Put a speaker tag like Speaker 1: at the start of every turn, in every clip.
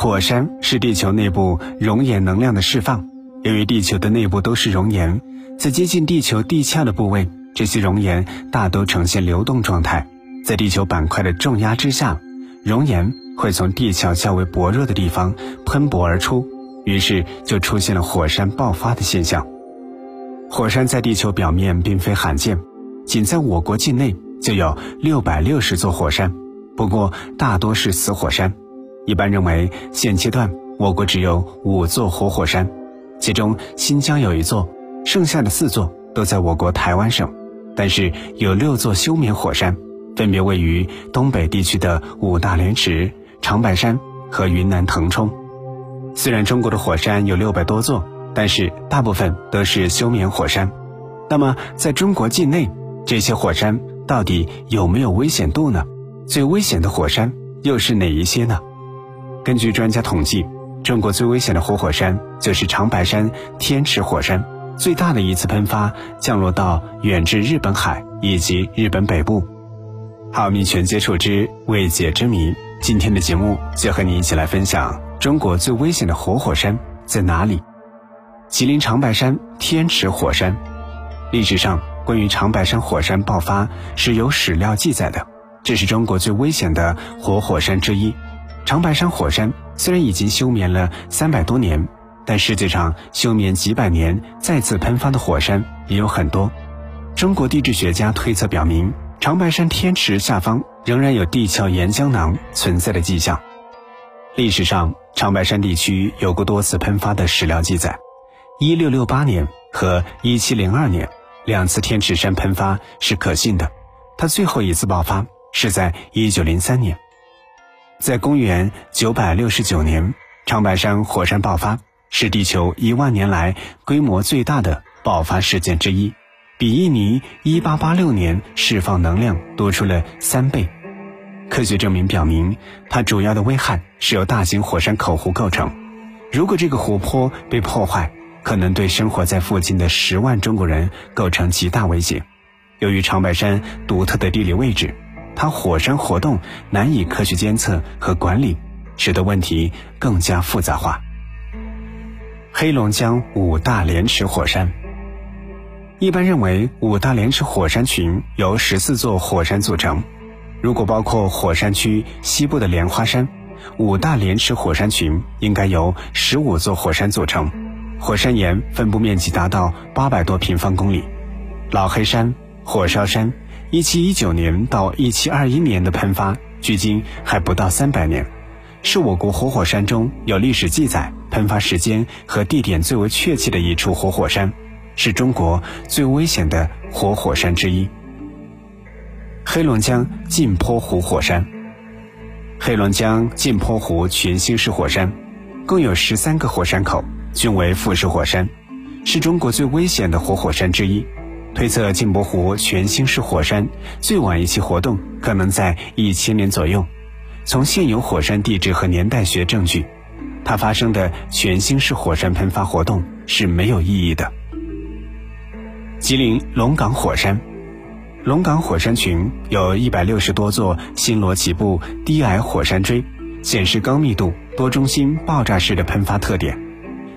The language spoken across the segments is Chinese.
Speaker 1: 火山是地球内部熔岩能量的释放。由于地球的内部都是熔岩，在接近地球地壳的部位，这些熔岩大都呈现流动状态。在地球板块的重压之下，熔岩会从地壳较为薄弱的地方喷薄而出，于是就出现了火山爆发的现象。火山在地球表面并非罕见，仅在我国境内就有六百六十座火山，不过大多是死火山。一般认为，现阶段我国只有五座活火山，其中新疆有一座，剩下的四座都在我国台湾省。但是有六座休眠火山，分别位于东北地区的五大连池、长白山和云南腾冲。虽然中国的火山有六百多座，但是大部分都是休眠火山。那么，在中国境内，这些火山到底有没有危险度呢？最危险的火山又是哪一些呢？根据专家统计，中国最危险的活火山就是长白山天池火山，最大的一次喷发降落到远至日本海以及日本北部。好，密全接触之未解之谜，今天的节目就和你一起来分享中国最危险的活火山在哪里——吉林长白山天池火山。历史上关于长白山火山爆发是有史料记载的，这是中国最危险的活火山之一。长白山火山虽然已经休眠了三百多年，但世界上休眠几百年再次喷发的火山也有很多。中国地质学家推测表明，长白山天池下方仍然有地壳岩浆囊存在的迹象。历史上，长白山地区有过多次喷发的史料记载，一六六八年和一七零二年两次天池山喷发是可信的，它最后一次爆发是在一九零三年。在公元九百六十九年，长白山火山爆发是地球一万年来规模最大的爆发事件之一，比印尼一八八六年释放能量多出了三倍。科学证明表明，它主要的危害是由大型火山口湖构成。如果这个湖泊被破坏，可能对生活在附近的十万中国人构成极大威胁。由于长白山独特的地理位置。它火山活动难以科学监测和管理，使得问题更加复杂化。黑龙江五大连池火山，一般认为五大连池火山群由十四座火山组成。如果包括火山区西部的莲花山，五大连池火山群应该由十五座火山组成，火山岩分布面积达到八百多平方公里。老黑山、火烧山。一七一九年到一七二一年的喷发，距今还不到三百年，是我国活火山中有历史记载、喷发时间和地点最为确切的一处活火山，是中国最危险的活火山之一。黑龙江镜泊湖火山，黑龙江镜泊湖全新式火山，共有十三个火山口，均为复式火山，是中国最危险的活火山之一。推测镜泊湖全新式火山最晚一期活动可能在一千年左右。从现有火山地质和年代学证据，它发生的全新式火山喷发活动是没有意义的。吉林龙岗火山，龙岗火山群有一百六十多座星罗棋布低矮火山锥，显示高密度多中心爆炸式的喷发特点。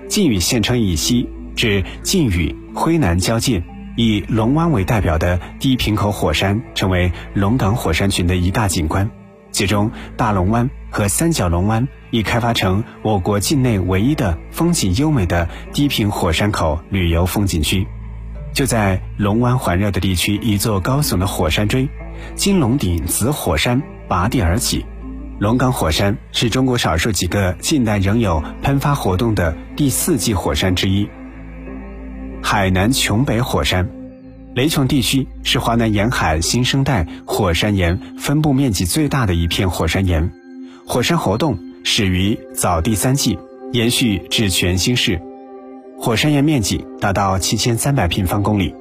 Speaker 1: 晋宇县城以西至晋宇辉南交界。以龙湾为代表的低平口火山成为龙岗火山群的一大景观，其中大龙湾和三角龙湾已开发成我国境内唯一的风景优美的低平火山口旅游风景区。就在龙湾环绕的地区，一座高耸的火山锥——金龙顶子火山拔地而起。龙岗火山是中国少数几个近代仍有喷发活动的第四纪火山之一。海南琼北火山，雷琼地区是华南沿海新生代火山岩分布面积最大的一片火山岩，火山活动始于早第三纪，延续至全新世。火山岩面积达到七千三百平方公里，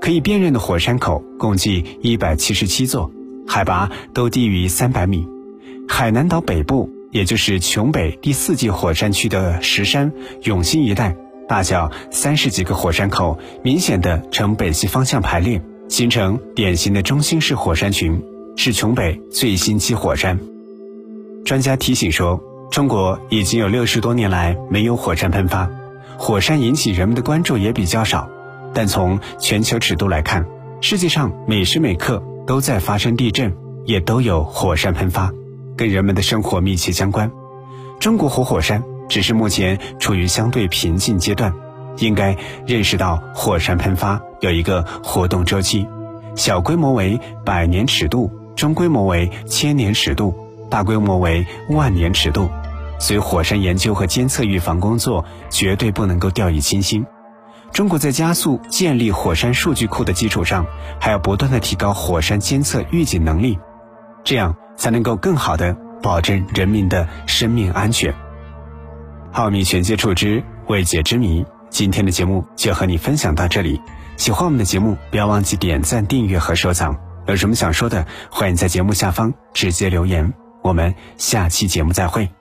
Speaker 1: 可以辨认的火山口共计一百七十七座，海拔都低于三百米。海南岛北部，也就是琼北第四纪火山区的石山、永兴一带。大小三十几个火山口，明显的呈北西方向排列，形成典型的中心式火山群，是琼北最新期火山。专家提醒说，中国已经有六十多年来没有火山喷发，火山引起人们的关注也比较少。但从全球尺度来看，世界上每时每刻都在发生地震，也都有火山喷发，跟人们的生活密切相关。中国活火山只是目前处于相对平静阶段，应该认识到火山喷发有一个活动周期，小规模为百年尺度，中规模为千年尺度，大规模为万年尺度。所以，火山研究和监测预防工作绝对不能够掉以轻心。中国在加速建立火山数据库的基础上，还要不断的提高火山监测预警能力，这样才能够更好的保证人民的生命安全。奥秘全接触之未解之谜，今天的节目就和你分享到这里。喜欢我们的节目，不要忘记点赞、订阅和收藏。有什么想说的，欢迎在节目下方直接留言。我们下期节目再会。